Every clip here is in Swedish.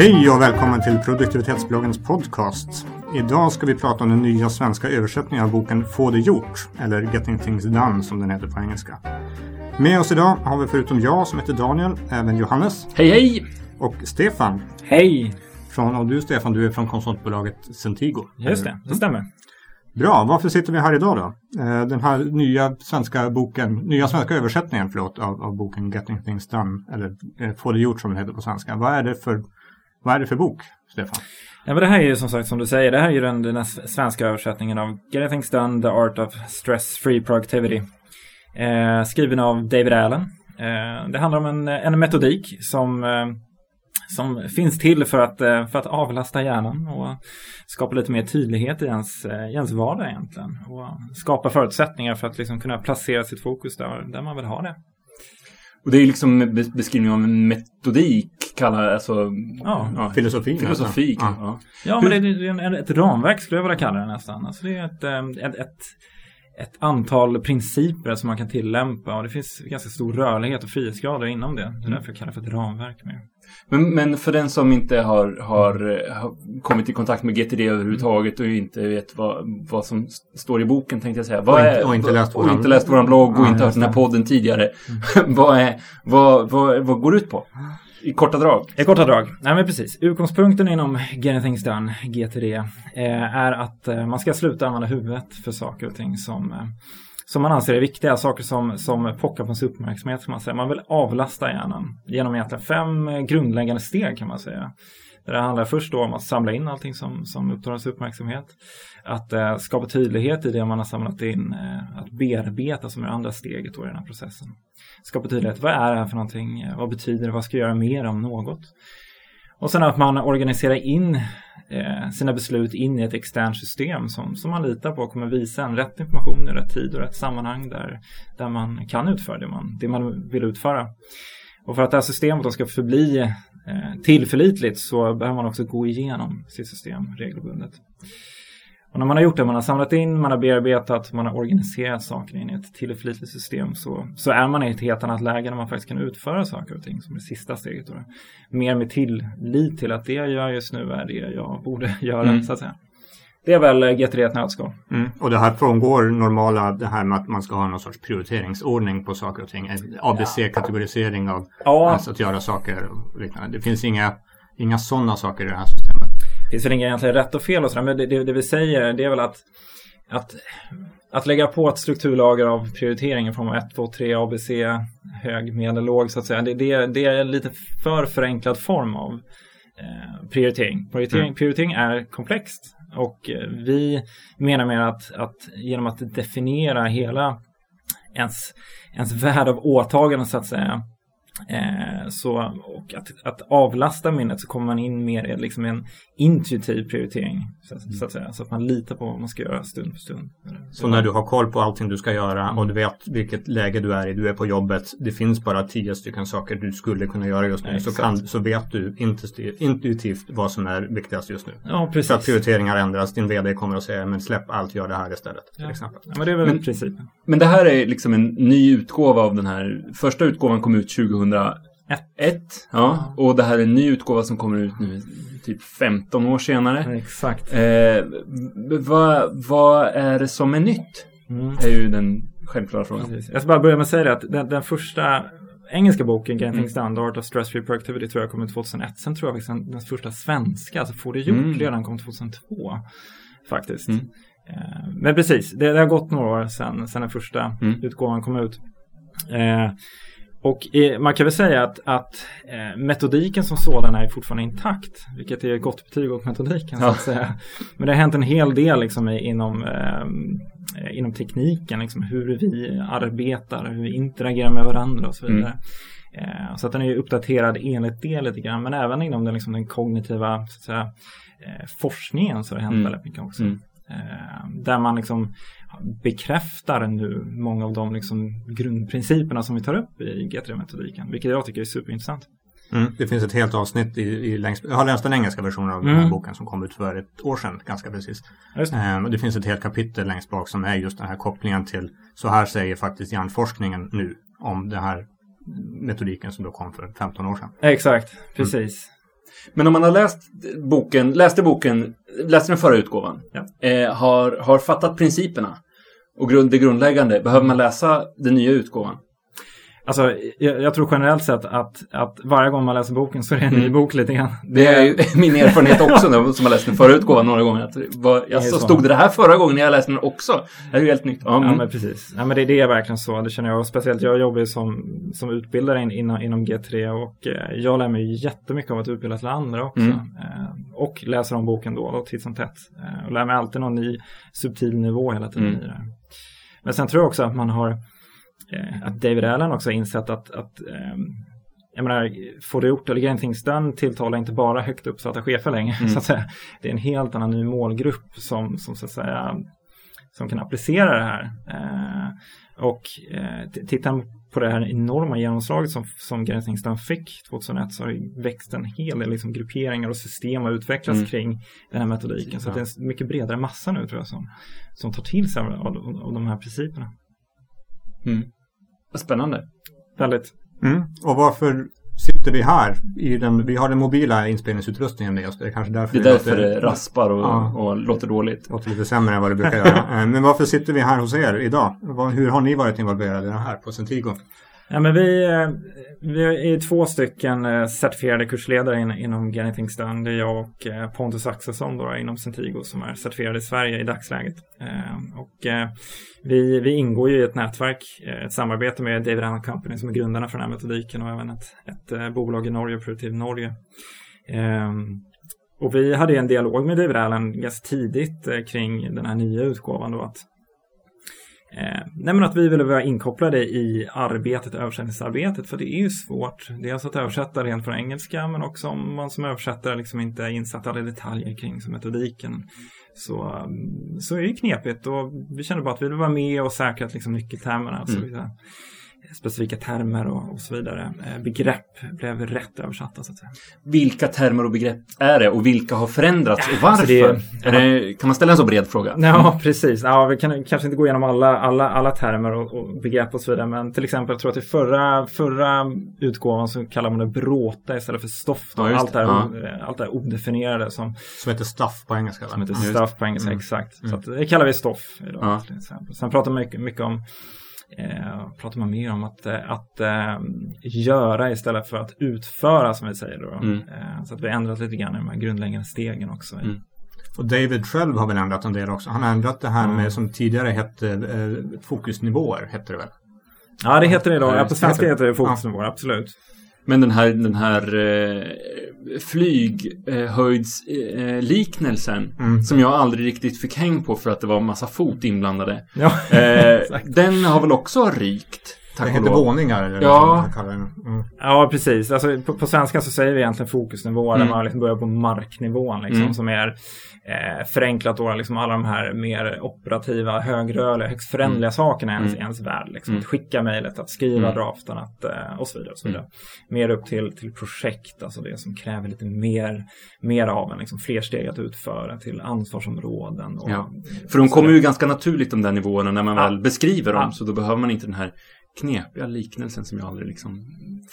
Hej och välkommen till produktivitetsbloggens podcast. Idag ska vi prata om den nya svenska översättningen av boken Få det gjort, eller Getting Things Done som den heter på engelska. Med oss idag har vi förutom jag som heter Daniel, även Johannes. Hej hej! Och Stefan. Hej! Från, och du Stefan, du är från konsultbolaget Centigo. Just det, det stämmer. Bra, varför sitter vi här idag då? Eh, den här nya svenska boken, nya svenska översättningen förlåt, av, av boken Getting Things Done, eller eh, Få det gjort som den heter på svenska. Vad är det för, vad är det för bok, Stefan? Ja, men det här är ju som sagt som du säger, det här är ju den, den svenska översättningen av Getting Done, The Art of Stress Free Productivity. Eh, skriven av David Allen. Eh, det handlar om en, en metodik som eh, som finns till för att, eh, för att avlasta hjärnan och skapa lite mer tydlighet i ens, eh, i ens vardag egentligen. Och skapa förutsättningar för att liksom kunna placera sitt fokus där, där man vill ha det. Och det är liksom beskrivning av en metodik, kallar alltså ja, ja, filosofi. Filosofi, ja. ja. ja men det är ett ramverk skulle jag vilja kalla det nästan. Alltså det är ett, eh, ett, ett ett antal principer som man kan tillämpa och det finns ganska stor rörlighet och frihetsgrader inom det. Det är mm. därför jag kallar det för ett ramverk. Med. Men, men för den som inte har, har, har, kommit i kontakt med GTD överhuvudtaget och inte vet vad, vad som står i boken tänkte jag säga. Vad och, inte, och inte läst, och inte läst våran blogg och ja, inte hört den här podden tidigare. Mm. vad, är, vad, vad, vad går det ut på? I korta drag? I korta drag. Nej men precis. Utgångspunkten inom Getting Things Done, eh, GTD, är att eh, man ska sluta använda huvudet för saker och ting som, eh, som man anser är viktiga. Saker som, som pockar på ens uppmärksamhet. Kan man, säga. man vill avlasta hjärnan genom egentligen fem grundläggande steg kan man säga. Det handlar först då om att samla in allting som, som upptar ens uppmärksamhet. Att eh, skapa tydlighet i det man har samlat in. Eh, att bearbeta som är andra steget då i den här processen. Skapa tydlighet. Vad är det här för någonting? Vad betyder det? Vad ska jag göra mer om något? Och sen att man organiserar in eh, sina beslut in i ett externt system som, som man litar på kommer visa en rätt information i rätt tid och rätt sammanhang där, där man kan utföra det man, det man vill utföra. Och för att det här systemet ska förbli eh, tillförlitligt så behöver man också gå igenom sitt system regelbundet. Och när man har gjort det, man har samlat in, man har bearbetat, man har organiserat saker in i ett tillförlitligt system så, så är man i ett helt annat läge när man faktiskt kan utföra saker och ting som det sista steget. Då. Mer med tillit till att det jag gör just nu är det jag borde göra, mm. så att säga. Det är väl GT3 ett nötskal. Mm. Och det här frångår normala, det här med att man ska ha någon sorts prioriteringsordning på saker och ting. ABC-kategorisering av ja. alltså att göra saker och liknande. Det finns inga, inga sådana saker i det här. Det finns väl inga egentligen rätt och fel och sådär, men det, det, det, vi säger det är väl att, att, att lägga på ett strukturlager av prioritering i form av 1, 2, 3, ABC, hög, medel, låg så att säga. Det, det, det är lite för förenklad form av eh, prioritering. Prioritering, mm. prioritering är komplext och eh, vi menar med att, att genom att definiera hela ens, ens värld av åtaganden så att säga Eh, så, och att, att avlasta minnet så kommer man in mer i liksom en intuitiv prioritering. Så, mm. så, att säga. Så att man litar på vad man ska göra stund för stund. Så när du har koll på allting du ska göra mm. och du vet vilket läge du är i, du är på jobbet, det finns bara tio stycken saker du skulle kunna göra just nu. så, kan, så vet du intuitivt vad som är viktigast just nu. Ja, precis. Så att prioriteringar ändras, din vd kommer att säga men släpp allt, gör det här istället. Till ja. exempel. Ja, men det är väl men, principen. Men det här är liksom en ny utgåva av den här. Första utgåvan kom ut 2001. Ett. Ja, och det här är en ny utgåva som kommer ut nu typ 15 år senare. exakt. Eh, vad, vad är det som är nytt? Mm. är ju den självklara frågan. Precis. Jag ska bara börja med att säga det att den, den första engelska boken, Getting mm. Standard of Stress Free Productivity, tror jag kom 2001. Sen tror jag faktiskt den första svenska, alltså Får det gjort, mm. redan kom 2002. Faktiskt. Mm. Eh, men precis, det, det, har gått några år sedan, sedan den första mm. utgåvan kom ut. Eh, och man kan väl säga att, att eh, metodiken som sådan är fortfarande intakt, vilket är gott betyg åt metodiken. Ja. Så att säga. Men det har hänt en hel del liksom, inom, eh, inom tekniken, liksom, hur vi arbetar, hur vi interagerar med varandra och så mm. vidare. Mm. Eh, så att den är uppdaterad enligt det lite grann, men även inom den, liksom, den kognitiva så att säga, eh, forskningen så har det hänt mm. väldigt mycket också. Mm. Eh, där man liksom bekräftar nu många av de liksom grundprinciperna som vi tar upp i G3-metodiken, vilket jag tycker är superintressant. Mm, det finns ett helt avsnitt i, i längst, jag har läst den engelska versionen av mm. den här mm. boken som kom ut för ett år sedan ganska precis. Det. Um, det finns ett helt kapitel längst bak som är just den här kopplingen till så här säger faktiskt hjärnforskningen nu om den här metodiken som då kom för 15 år sedan. Exakt, precis. Men om man har läst boken, läste boken, läste den förra utgåvan, Ja. eh, har, har fattat principerna och grund, det grundläggande, behöver man läsa den nya utgåvan? Alltså, jag, jag tror generellt sett att, att varje gång man läser boken så är det en ny Mm. bok lite grann. Det är ju min erfarenhet också när, som har läst den förra utgåvan några gånger. Att, är alltså, så. stod det här förra gången när jag läste den också? Det är ju helt nytt. Ja, Ja mm. men precis. Ja, men det, det är verkligen så. Det känner jag. Och speciellt jag jobbar ju som, som utbildare in, inom, inom G3 och eh, jag lär mig jättemycket av att utbilda till andra också. Mm. Eh, och läser om boken då, då titt som tätt. Eh, och lär mig alltid någon ny subtil nivå hela tiden Mm. i det. Men sen tror jag också att man har att David Allen också har insett att, att ehm, jag menar, får det gjort eller Getting Things Done tilltalar inte bara högt uppsatta chefer längre. Mm. Så att säga. Det är en helt annan ny målgrupp som, som så att säga som kan applicera det här. Eh, och eh, tittar på det här enorma genomslaget som, som Getting Things Done fick 2001 så har det växt en hel del liksom, grupperingar och system har utvecklats Mm. kring den här metodiken. Så att det är en mycket bredare massa nu tror jag som, som tar till sig av, av, av de här principerna. Mm. Spännande. Väldigt. Mm. Och varför sitter vi här? I den, vi har den mobila inspelningsutrustningen med oss. Det är kanske därför Det är därför låter, det raspar och, Ja. och låter dåligt. låter lite sämre än vad det brukar göra. Eh, Men varför sitter vi här hos er idag? Hur har ni varit involverade här på Centigo? Ja, men vi, eh, vi är två stycken eh, certifierade kursledare in, inom Getting Done. Det är jag och eh, Pontus Axelsson då, inom Centigo som är certifierade i Sverige i dagsläget. Och vi, vi ingår ju i ett nätverk, ett samarbete med David Allen Company som är grundarna för den här metodiken och även ett, ett bolag i Norge, Produktiv Norge. Och vi hade en dialog med David Allen ganska tidigt kring den här nya utgåvan då att Eh, nej men att vi ville vara inkopplade i arbetet, översättningsarbetet, för det är ju svårt. Dels att översätta rent från engelska, men också om man som översättare liksom inte är insatt alla detaljer kring som metodiken. Så, mm, så är det knepigt och vi kände bara att vi ville vara med och säkra att liksom nyckeltermerna, alltså Mm. Specifika termer och, och så vidare, eh, begrepp blev rätt översatta så att säga. Vilka termer och begrepp är det och vilka har förändrats och varför? alltså det är- är det, kan man ställa en så bred fråga? Ja, precis. Ja, vi kan kanske inte gå igenom alla, alla, alla termer och, och begrepp och så vidare. Men till exempel, jag tror att i förra, förra utgåvan så kallar man det bråta istället för stoff. då. Ja, allt, det det. här, allt det här odefinierade som, Som heter Stuff på engelska. som heter Ja. stuff på engelska. Mm. Exakt. Så Mm. att, det kallar vi stoff idag. Ja. till exempel. Sen pratar man mycket, mycket om Eh, pratar man mer om att, eh, att eh, göra istället för att utföra som vi säger då. Mm. Eh, så att vi har ändrat lite grann i de här grundläggande stegen också. Mm. Och David själv har väl ändrat en del också. Han har ändrat det här Mm. med som tidigare hette eh, fokusnivåer, hette det väl? Ja, det heter det idag. Ja, Ja, på svenska heter det. fokusnivåer, absolut. Men den här, den här eh, flyghöjdsliknelsen Mm. som jag aldrig riktigt fick häng på för att det var en massa fot inblandade. Ja, Eh, den har väl också rykt? Tack det heter våningar. Eller Ja. man kallar det. Mm. ja precis. Alltså, på, på svenska så säger vi egentligen fokusnivå där Mm. man liksom börjar på marknivån liksom, Mm. som är eh, förenklat då liksom alla de här mer operativa, högrörliga, högst förändliga sakerna i ens, Mm. ens värld. Liksom. Mm. Att skicka mejlet, att skriva Mm. draften att, eh, och så vidare. Och så vidare. Mer upp till, till projekt, alltså det som kräver lite mer, mer av en, liksom, fler steg att utföra till ansvarsområden. Och, Ja. För de kommer ju ganska naturligt de där nivåerna när man Ja. väl beskriver dem. Ja. Så då behöver man inte den här knepiga liknelsen som jag aldrig liksom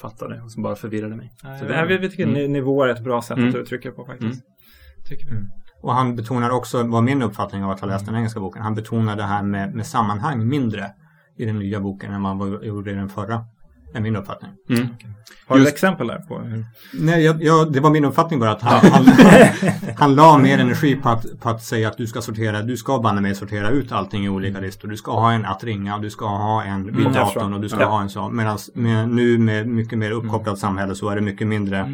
fattade och som bara förvirrade mig. Nej, Så det här, vi, vi tycker Mm. ni- nivåer är ett bra sätt Mm. att uttrycka på faktiskt. Mm. Tycker vi. Och han betonar också, var min uppfattning av att ha läst den engelska boken, han betonar det här med, med sammanhang mindre i den nya boken än man gjorde i den förra. Är min uppfattning. Mm. Har du Just- exempel där på? Nej, jag, jag, det var min uppfattning bara att han, han, han la mer energi på att, på att säga att du ska sortera, du ska banne mig sortera ut allting i olika listor. Du ska ha en att ringa, du ska ha en vid Mm, jag datorn och du ska Ja. ha en sån. Medan med, nu med mycket mer uppkopplat samhälle så är det mycket mindre Eh,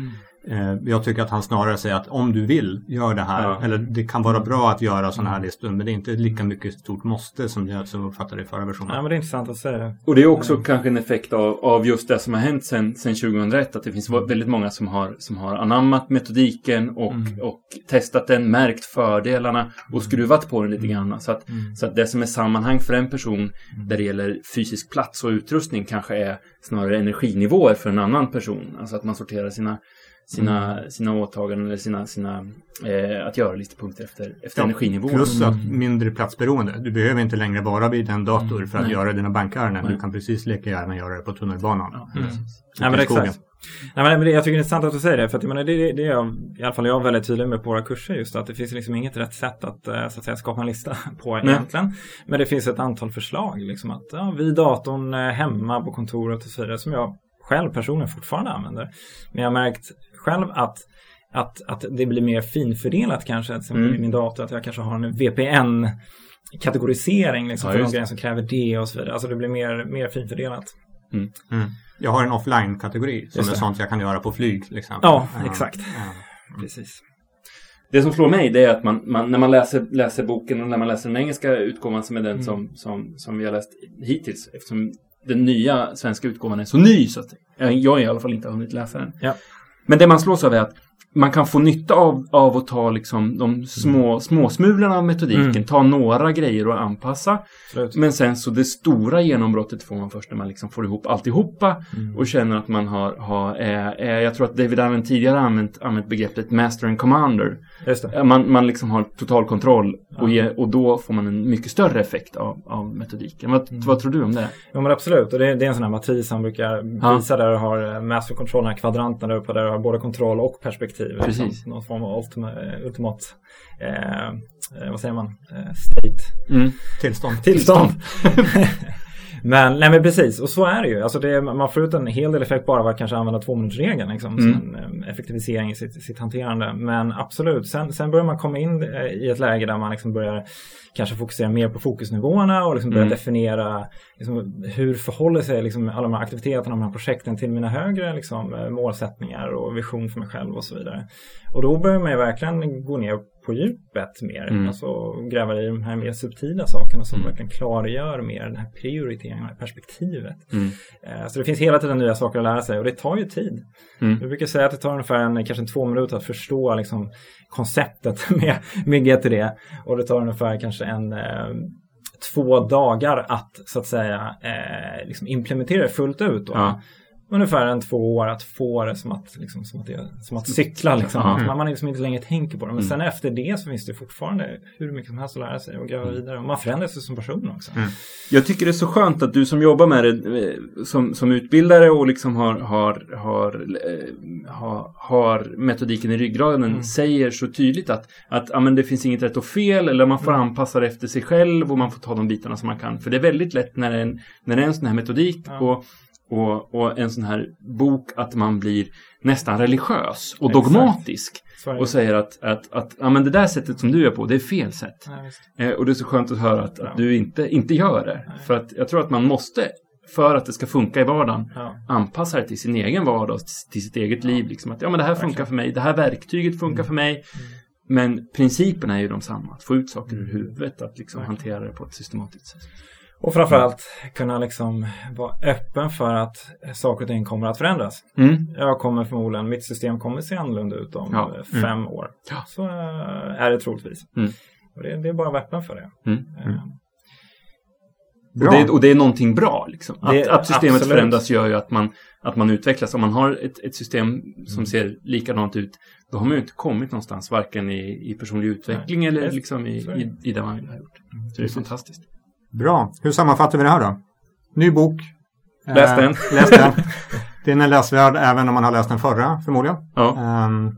jag tycker att han snarare säger att om du vill, gör det här. Ja. Eller det kan vara bra att göra sådana här listor, men det är inte lika mycket stort måste som jag som uppfattade det i förra versionen. Ja, men det är intressant att säga det. Och det är också kanske en effekt av, av just det som har hänt sedan sen 2001. Att det finns väldigt många som har, som har anammat metodiken och, Mm. och testat den, märkt fördelarna och skruvat på den lite grann. Så att, Mm. så att det som är sammanhang för en person där det gäller fysisk plats och utrustning kanske är snarare energinivåer för en annan person. Alltså att man sorterar sina sina, sina åtaganden eller sina, sina eh, att göra-listepunkter efter, efter Ja, energinivå. Plus att mindre platsberoende. Du behöver inte längre vara vid en dator för att Nej. göra dina bankärenden. Du kan precis lika gärna göra det på tunnelbanan. Ja, Mm. Ja, men exakt. Nej, men det, jag tycker det är intressant att du säger det. För att, jag menar, det, det, det är jag, i alla fall jag är väldigt tydlig med på våra kurser just att det finns liksom inget rätt sätt att, eh, så att säga, skapa en lista på Nej. egentligen. Men det finns ett antal förslag. Liksom att ja, vid datorn eh, hemma på kontoret och så vidare som jag själv personligen fortfarande använder. Men jag har märkt själv att att, att det blir mer finfördelat kanske som Mm. i min dator. Att jag kanske har en VPN kategorisering liksom, Ja, för de grejer som kräver det och så vidare. Alltså det blir mer, mer finfördelat. Mm. Jag har en offline-kategori som Just är det. sånt jag kan göra på flyg till exempel. Ja, Eh, exakt. eh, Precis. Det som slår mig det är att man, man, när man läser, läser boken och när man läser den engelska utgåvan som är den Mm. som, som, som vi har läst hittills eftersom den nya svenska utgåvan är så ny så att. Jag har i alla fall inte hunnit läsa den. Ja. Men det man slås av är att man kan få nytta av, av att ta liksom de små, småsmulorna av metodiken, Mm. ta några grejer och anpassa. Absolut. Men sen så det stora genombrottet får man först när man liksom får ihop alltihopa Mm. och känner att man har, har är, jag tror att David Allen tidigare använt, använt begreppet master and commander. Ja, Man, man liksom har total kontroll och, Ja. ge, och då får man en mycket större effekt av, av metodiken. Vad, Mm. vad tror du om det? Ja men absolut, och det är, det är en sån här matris han brukar Ja. visa där du har eh, master control, den här kvadranten där uppe där du har både kontroll och perspektiv. Precis. Liksom, någon form av ultima, ultimat, eh, eh, vad säger man, eh, state. Mm. Tillstånd. Tillstånd. men, nej men precis, och så är det ju. Alltså det, man får ut en hel del effekt bara av att kanske använda tvåminutersregeln liksom, Mm. en eh, effektivisering i sitt, sitt hanterande. Men absolut, sen, sen börjar man komma in eh, i ett läge där man liksom börjar kanske fokusera mer på fokusnivåerna och liksom börja Mm. definiera liksom, hur förhåller sig liksom, alla de här aktiviteterna, de här projekten till mina högre liksom, eh, målsättningar och vision för mig själv och så vidare. Och då börjar man ju verkligen gå ner på djupet mer, Mm. alltså gräva i de här mer subtila sakerna som Mm. verkligen klargör mer den här prioriteringen, det här perspektivet. Mm. Eh, Så det finns hela tiden nya saker att lära sig och det tar ju tid. Mm. Jag brukar säga att det tar ungefär en, kanske en två minuter att förstå liksom, konceptet med, med GTD och det tar ungefär kanske en eh, två dagar att så att säga eh, liksom implementera det fullt ut. Då. Ja. Ungefär en två år att få det som att, liksom, som att, det, som att cykla. Liksom. Ja. Att man liksom inte längre tänker på det. Men Mm. sen efter det så finns det fortfarande hur mycket som helst att lära sig och gräva Mm. vidare. Och man förändras ju som person också. Jag tycker det är så skönt att du som jobbar med det eh, som, som utbildare och liksom har, har, har, eh, har, har metodiken i ryggraden Mm. säger så tydligt att, att ja, men det finns inget rätt och fel eller man får Mm. anpassa det efter sig själv och man får ta de bitarna som man kan. För det är väldigt lätt när det är en, när det är en sån här metodik och, och, och en sån här bok att man blir nästan religiös och Exakt. dogmatisk det. och säger att, att, att ja, men det där sättet som du är på, det är fel sätt. Ja. Eh, och det är så skönt att höra att, Ja. att du inte, inte gör det. Nej. För att jag tror att man måste, för att det ska funka i vardagen, Ja. anpassa det till sin egen vardag, till sitt eget liv. Liksom att ja, men det här funkar för mig, det här verktyget funkar Mm. för mig. Men principerna är ju de samma, att få ut saker ur Mm. huvudet, att liksom hantera det på ett systematiskt sätt. Och framförallt kunna liksom vara öppen för att saker och ting kommer att förändras. Mm. Jag kommer förmodligen, mitt system kommer se annorlunda ut om Ja. eh, fem år. Ja. Så eh, är det troligtvis. Mm. Och det, det är bara att vara öppen för det. Mm. Eh, Bra. Och, det, och det är någonting bra. Liksom. Att, Det- att systemet absolut. förändras gör ju att man, att man utvecklas. Om man har ett, ett system som Mm. ser likadant ut, då har man ju inte kommit någonstans, varken i, i personlig utveckling eller Visst. liksom i, i, i det man vill ha gjort. Så det är fantastiskt. Bra. Hur sammanfattar vi det här då? Ny bok. Läs Eh, den. läs den. Den är läsvärd även om man har läst den förra förmodligen. Ja. Ehm,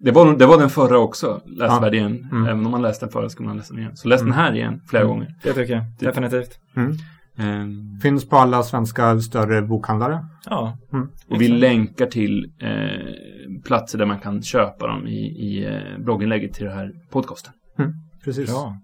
Det var, det var den förra också, läsvärd Ja. igen. Mm. Även om man läste den förra skulle man läsa den igen. Så läs Mm. den här igen flera Mm. gånger. Det tycker jag. Det- Definitivt. mm. Ehm, Finns på alla svenska större bokhandlare. Ja. Mm. och vi länkar till eh, platser där man kan köpa dem i, i eh, blogginlägget till den här podcasten. Precis. Bra.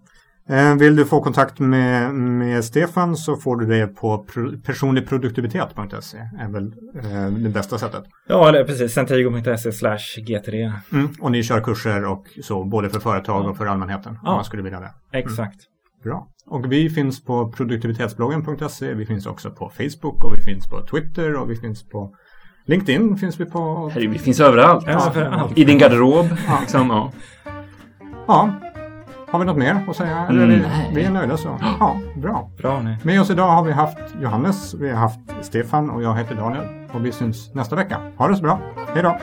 Eh, Vill du få kontakt med, med Stefan så får du det på pro, personligproduktivitet.se. är väl eh, det bästa sättet. Ja, eller precis. Centigo.se slash GTD. Mm. Och ni kör kurser och så, både för företag Ja. och för allmänheten. Ja. Om man skulle vilja det. Exakt. Bra. Och vi finns på produktivitetsbloggen.se. Vi finns också på Facebook och vi finns på Twitter och vi finns på LinkedIn finns vi på. Herre, vi finns överallt. Överallt. I din garderob. Liksom, ja. Ja. Har vi något mer att säga? Eller Mm, vi, vi är nöjda så. Ja, bra. Bra nu. Med oss idag har vi haft Johannes, vi har haft Stefan och jag heter Daniel. Och vi syns nästa vecka. Ha det så bra. Hej då!